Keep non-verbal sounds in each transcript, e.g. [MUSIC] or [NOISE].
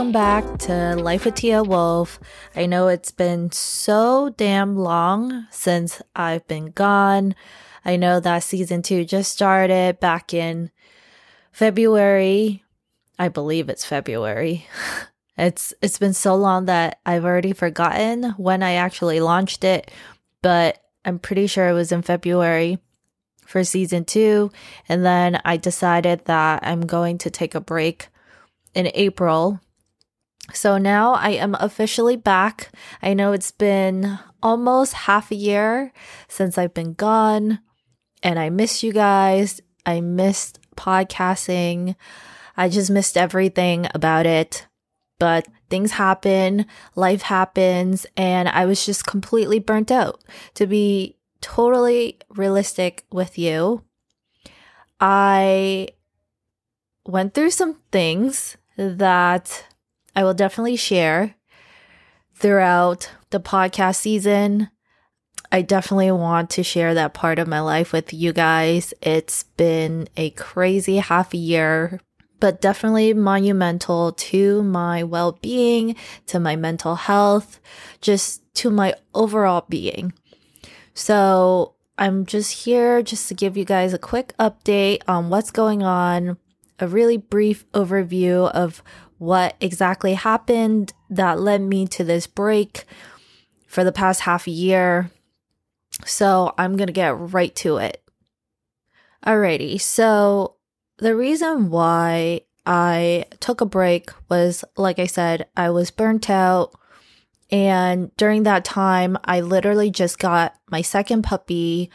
welcome back to Life with Tia Wolf. I know it's been so damn long since I've been gone. I know that season two just started back in February. I believe it's February. [LAUGHS] It's it's been so long that I've already forgotten when I actually launched it, but I'm pretty sure it was in February for season 2 and then I decided that I'm going to take a break in April. So now I am officially back. I know it's been almost half a year since I've been gone, and I miss you guys. I missed podcasting. I just missed everything about it. But things happen, life happens, and I was just completely burnt out. To be totally realistic with you, I went through some things that I will definitely share throughout the podcast season. I definitely want to share that part of my life with you guys. It's been a crazy half a year, but definitely monumental to my well being, to my mental health, just to my overall being. So I'm just here just to give you guys a quick update on what's going on, a really brief overview of what exactly happened that led me to this break for the past half year. So I'm going to get right to it. Alrighty, so the reason why I took a break was, like I said, I was burnt out. And during that time, I literally just got my second puppy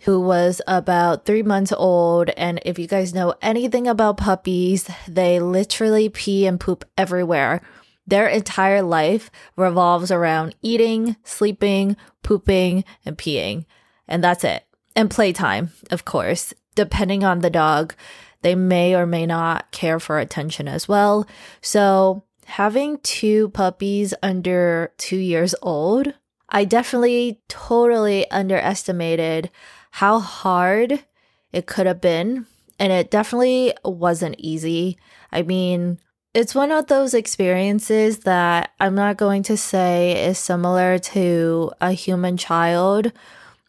who was about three months old. And if you guys know anything about puppies, they literally pee and poop everywhere. Their entire life revolves around eating, sleeping, pooping, and peeing. And that's it. And playtime, of course. Depending on the dog, they may or may not care for attention as well. So, having two puppies under two years old, I definitely totally underestimated how hard it could have been. And it definitely wasn't easy. I mean, it's one of those experiences that I'm not going to say is similar to a human child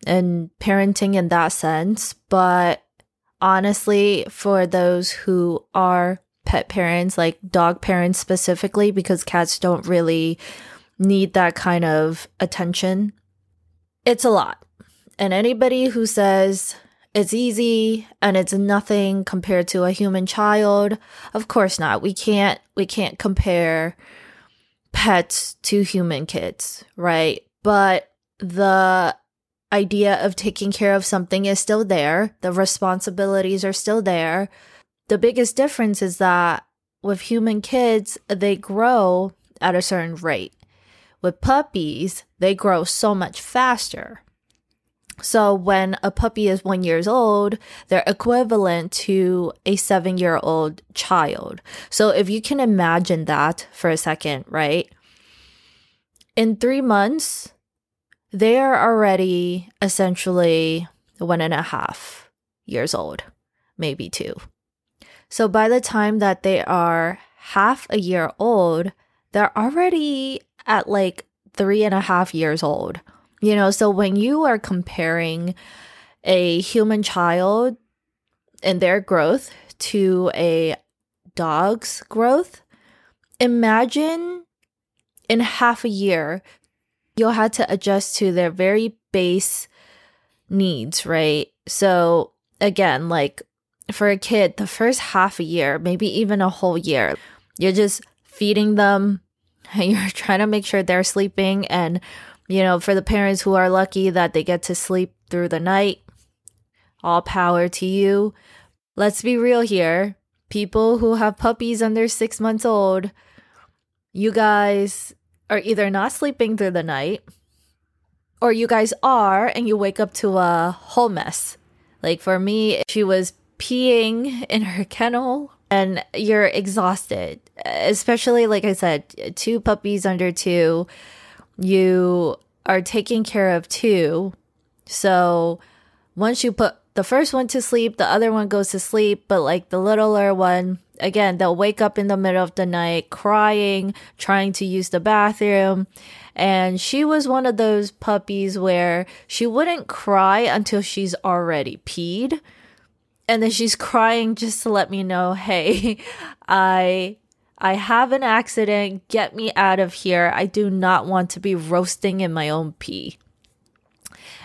and parenting in that sense, but honestly, for those who are pet parents, like dog parents specifically, because cats don't really need that kind of attention, it's a lot. And anybody who says it's easy and it's nothing compared to a human child, of course not. We can't we can't compare pets to human kids, right? But the idea of taking care of something is still there. The responsibilities are still there. The biggest difference is that with human kids, they grow at a certain rate. With puppies, they grow so much faster. So when a puppy is one years old, they're equivalent to a seven year old child. So if you can imagine that for a second, right? In three months, they are already essentially one and a half years old, maybe two. So by the time that they are half a year old, they're already at like three and a half years old. You know, so when you are comparing a human child and their growth to a dog's growth, imagine in half a year, you'll have to adjust to their very base needs, right? So, again, like for a kid, the first half a year, maybe even a whole year, you're just feeding them, and [LAUGHS] you're trying to make sure they're sleeping and you know, for the parents who are lucky that they get to sleep through the night, all power to you. Let's be real here. People who have puppies under six months old, you guys are either not sleeping through the night or you guys are and you wake up to a whole mess. Like for me, she was peeing in her [LAUGHS] kennel and you're exhausted, especially like I said, two puppies under two you are taking care of two. So once you put the first one to sleep, the other one goes to sleep, but like the littler one again, they'll wake up in the middle of the night crying, trying to use the bathroom. And she was one of those puppies where she wouldn't cry until she's already peed. And then she's [LAUGHS] crying just to let me know, hey, [LAUGHS] I I have an accident. Get me out of here. I do not want to be roasting in my own pee.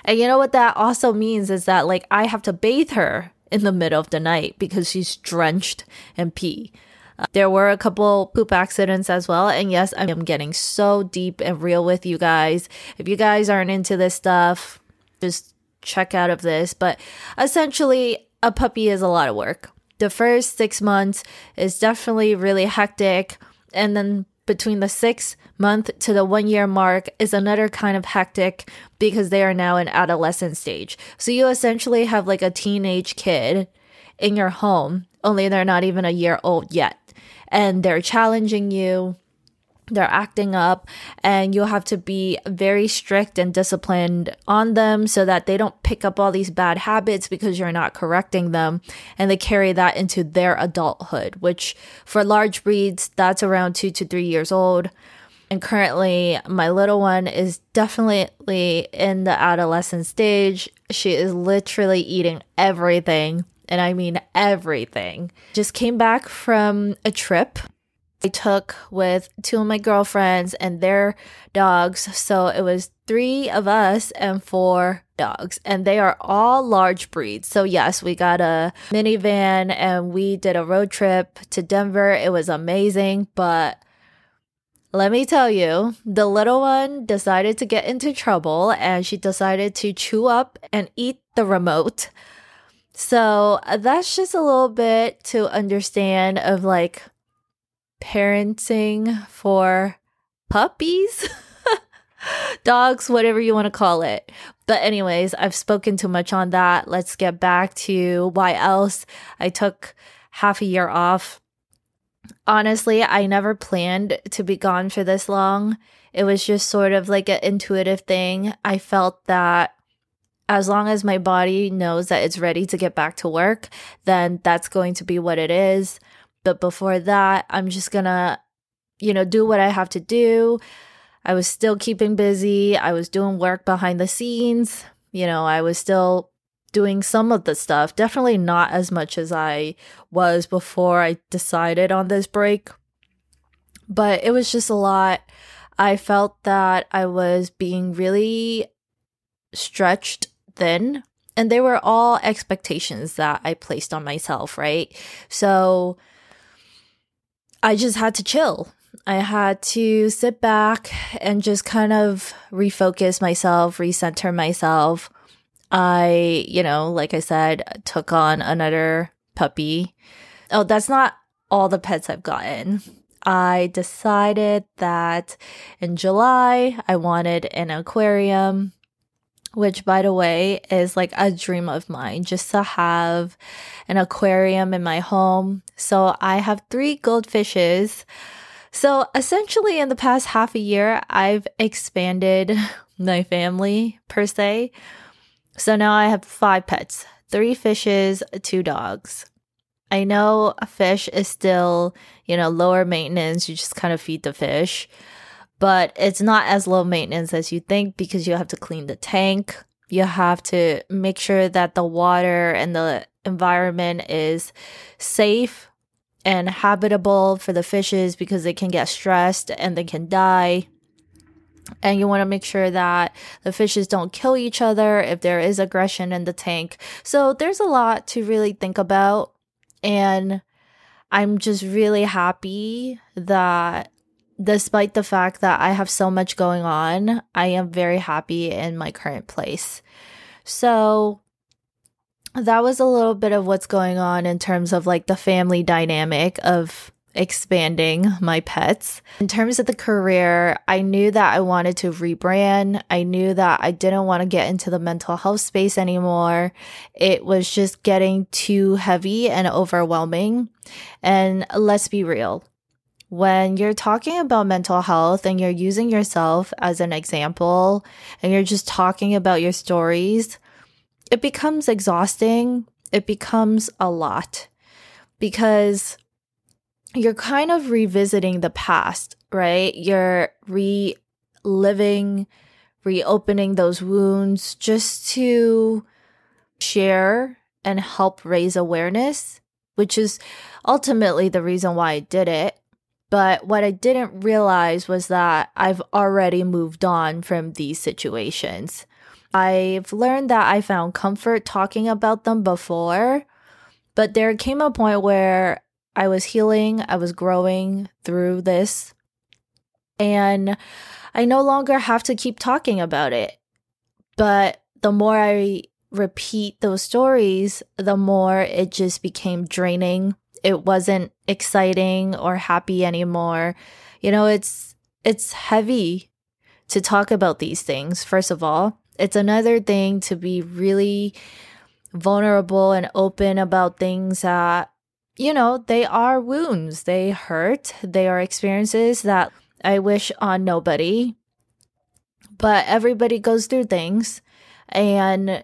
And you know what that also means is that like I have to bathe her in the middle of the night because she's drenched in pee. Uh, there were a couple poop accidents as well. And yes, I am getting so deep and real with you guys. If you guys aren't into this stuff, just check out of this. But essentially, a puppy is a lot of work. The first six months is definitely really hectic. And then between the six month to the one year mark is another kind of hectic because they are now in adolescent stage. So you essentially have like a teenage kid in your home, only they're not even a year old yet. And they're challenging you they're acting up and you'll have to be very strict and disciplined on them so that they don't pick up all these bad habits because you're not correcting them and they carry that into their adulthood which for large breeds that's around 2 to 3 years old. And currently my little one is definitely in the adolescent stage. She is literally eating everything and I mean everything. Just came back from a trip I took with two of my girlfriends and their dogs. So it was three of us and four dogs, and they are all large breeds. So, yes, we got a minivan and we did a road trip to Denver. It was amazing, but let me tell you, the little one decided to get into trouble and she decided to chew up and eat the remote. So, that's just a little bit to understand of like parenting for puppies, [LAUGHS] dogs, whatever you want to call it. But, anyways, I've spoken too much on that. Let's get back to why else I took half a year off. Honestly, I never planned to be gone for this long. It was just sort of like an intuitive thing. I felt that as long as my body knows that it's ready to get back to work, then that's going to be what it is. But before that, I'm just gonna, you know, do what I have to do. I was still keeping busy. I was doing work behind the scenes. You know, I was still doing some of the stuff. Definitely not as much as I was before I decided on this break. But it was just a lot. I felt that I was being really stretched thin. And they were all expectations that I placed on myself, right? So, I just had to chill. I had to sit back and just kind of refocus myself, recenter myself. I, you know, like I said, took on another puppy. Oh, that's not all the pets I've gotten. I decided that in July I wanted an aquarium which by the way is like a dream of mine just to have an aquarium in my home. So I have three goldfishes. So essentially in the past half a year, I've expanded [LAUGHS] my family per se. So now I have five pets, three fishes, two dogs. I know a fish is still, you know, lower maintenance. You just kind of feed the fish but it's not as low maintenance as you think because you have to clean the tank. You have to make sure that the water and the environment is safe and habitable for the fishes because they can get stressed and they can die. And you want to make sure that the fishes don't kill each other if there is aggression in the tank. So there's a lot to really think about. And I'm just really happy that despite the fact that I have so much going on, I am very happy in my current place. So that was a little bit of what's going on in terms of like the family dynamic of expanding my pets. In terms of the career, I knew that I wanted to rebrand. I knew that I didn't want to get into the mental health space anymore. It was just getting too heavy and overwhelming. And let's be real, when you're talking about mental health and you're using yourself as an example and you're just talking about your stories, it becomes exhausting. It becomes a lot because you're kind of revisiting the past, right? You're reliving, reopening those wounds just to share and help raise awareness, which is ultimately the reason why I did it. But what I didn't realize was that I've already moved on from these situations. I've learned that I found comfort talking about them before, but there came a point where I was healing, I was growing through this, and I no longer have to keep talking about it. But the more I repeat those stories, the more it just became draining. It wasn't exciting or happy anymore. You know, it's it's heavy to talk about these things first of all. It's another thing to be really vulnerable and open about things that you know, they are wounds. They hurt. They are experiences that I wish on nobody. But everybody goes through things and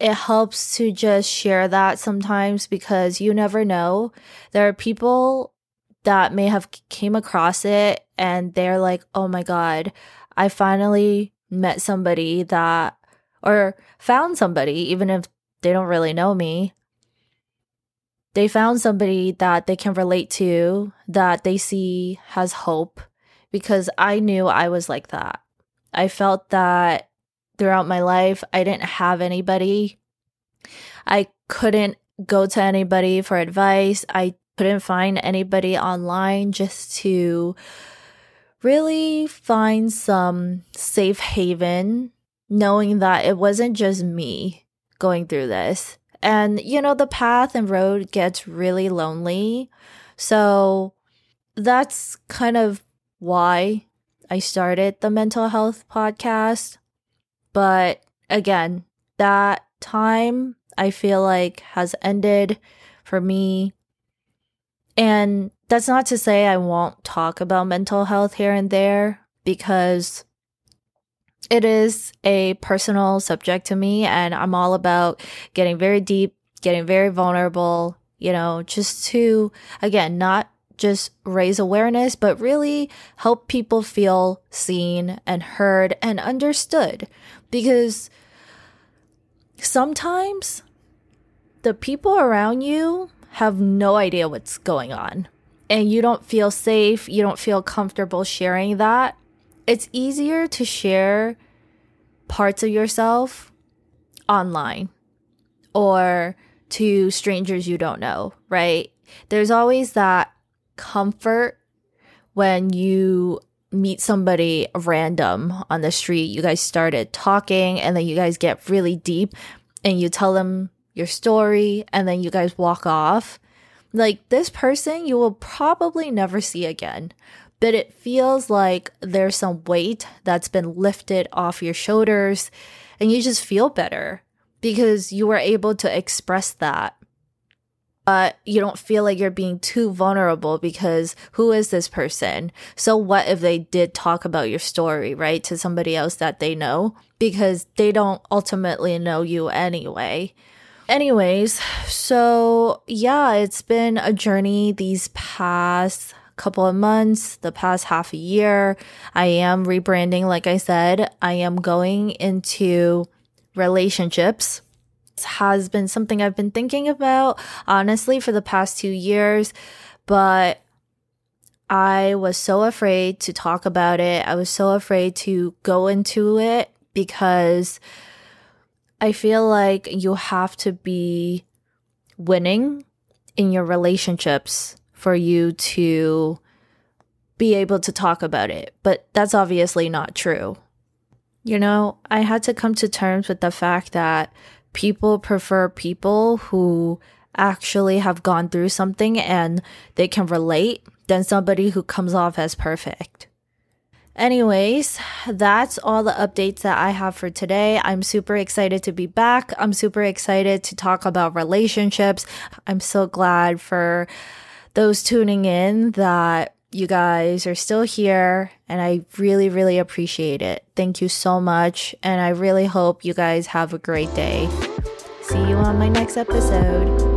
it helps to just share that sometimes because you never know. There are people that may have came across it and they're like, "Oh my god, I finally met somebody that or found somebody even if they don't really know me they found somebody that they can relate to, that they see has hope, because I knew I was like that. I felt that throughout my life, I didn't have anybody. I couldn't go to anybody for advice. I couldn't find anybody online just to really find some safe haven, knowing that it wasn't just me going through this. And, you know, the path and road gets really lonely. So that's kind of why I started the mental health podcast. But again, that time I feel like has ended for me. And that's not to say I won't talk about mental health here and there because it is a personal subject to me and I'm all about getting very deep, getting very vulnerable, you know, just to again, not just raise awareness, but really help people feel seen and heard and understood because sometimes the people around you have no idea what's going on. And you don't feel safe, you don't feel comfortable sharing that. It's easier to share parts of yourself online or to strangers you don't know, right? There's always that comfort when you meet somebody random on the street. You guys started talking and then you guys get really deep and you tell them your story and then you guys walk off. Like this person you will probably never see again but it feels like there's some weight that's been lifted off your shoulders and you just feel better because you were able to express that. But you don't feel like you're being too vulnerable because who is this person? So, what if they did talk about your story, right, to somebody else that they know? Because they don't ultimately know you anyway. Anyways, so yeah, it's been a journey these past couple of months, the past half a year. I am rebranding, like I said. I am going into relationships. Has been something I've been thinking about, honestly, for the past two years, but I was so afraid to talk about it. I was so afraid to go into it because I feel like you have to be winning in your relationships for you to be able to talk about it. But that's obviously not true. You know, I had to come to terms with the fact that people prefer people who actually have gone through something and they can relate than somebody who comes off as perfect. Anyways, that's all the updates that I have for today. I'm super excited to be back. I'm super excited to talk about relationships. I'm so glad for those tuning in that you guys are still here and I really, really appreciate it. Thank you so much. And I really hope you guys have a great day. See you on my next episode.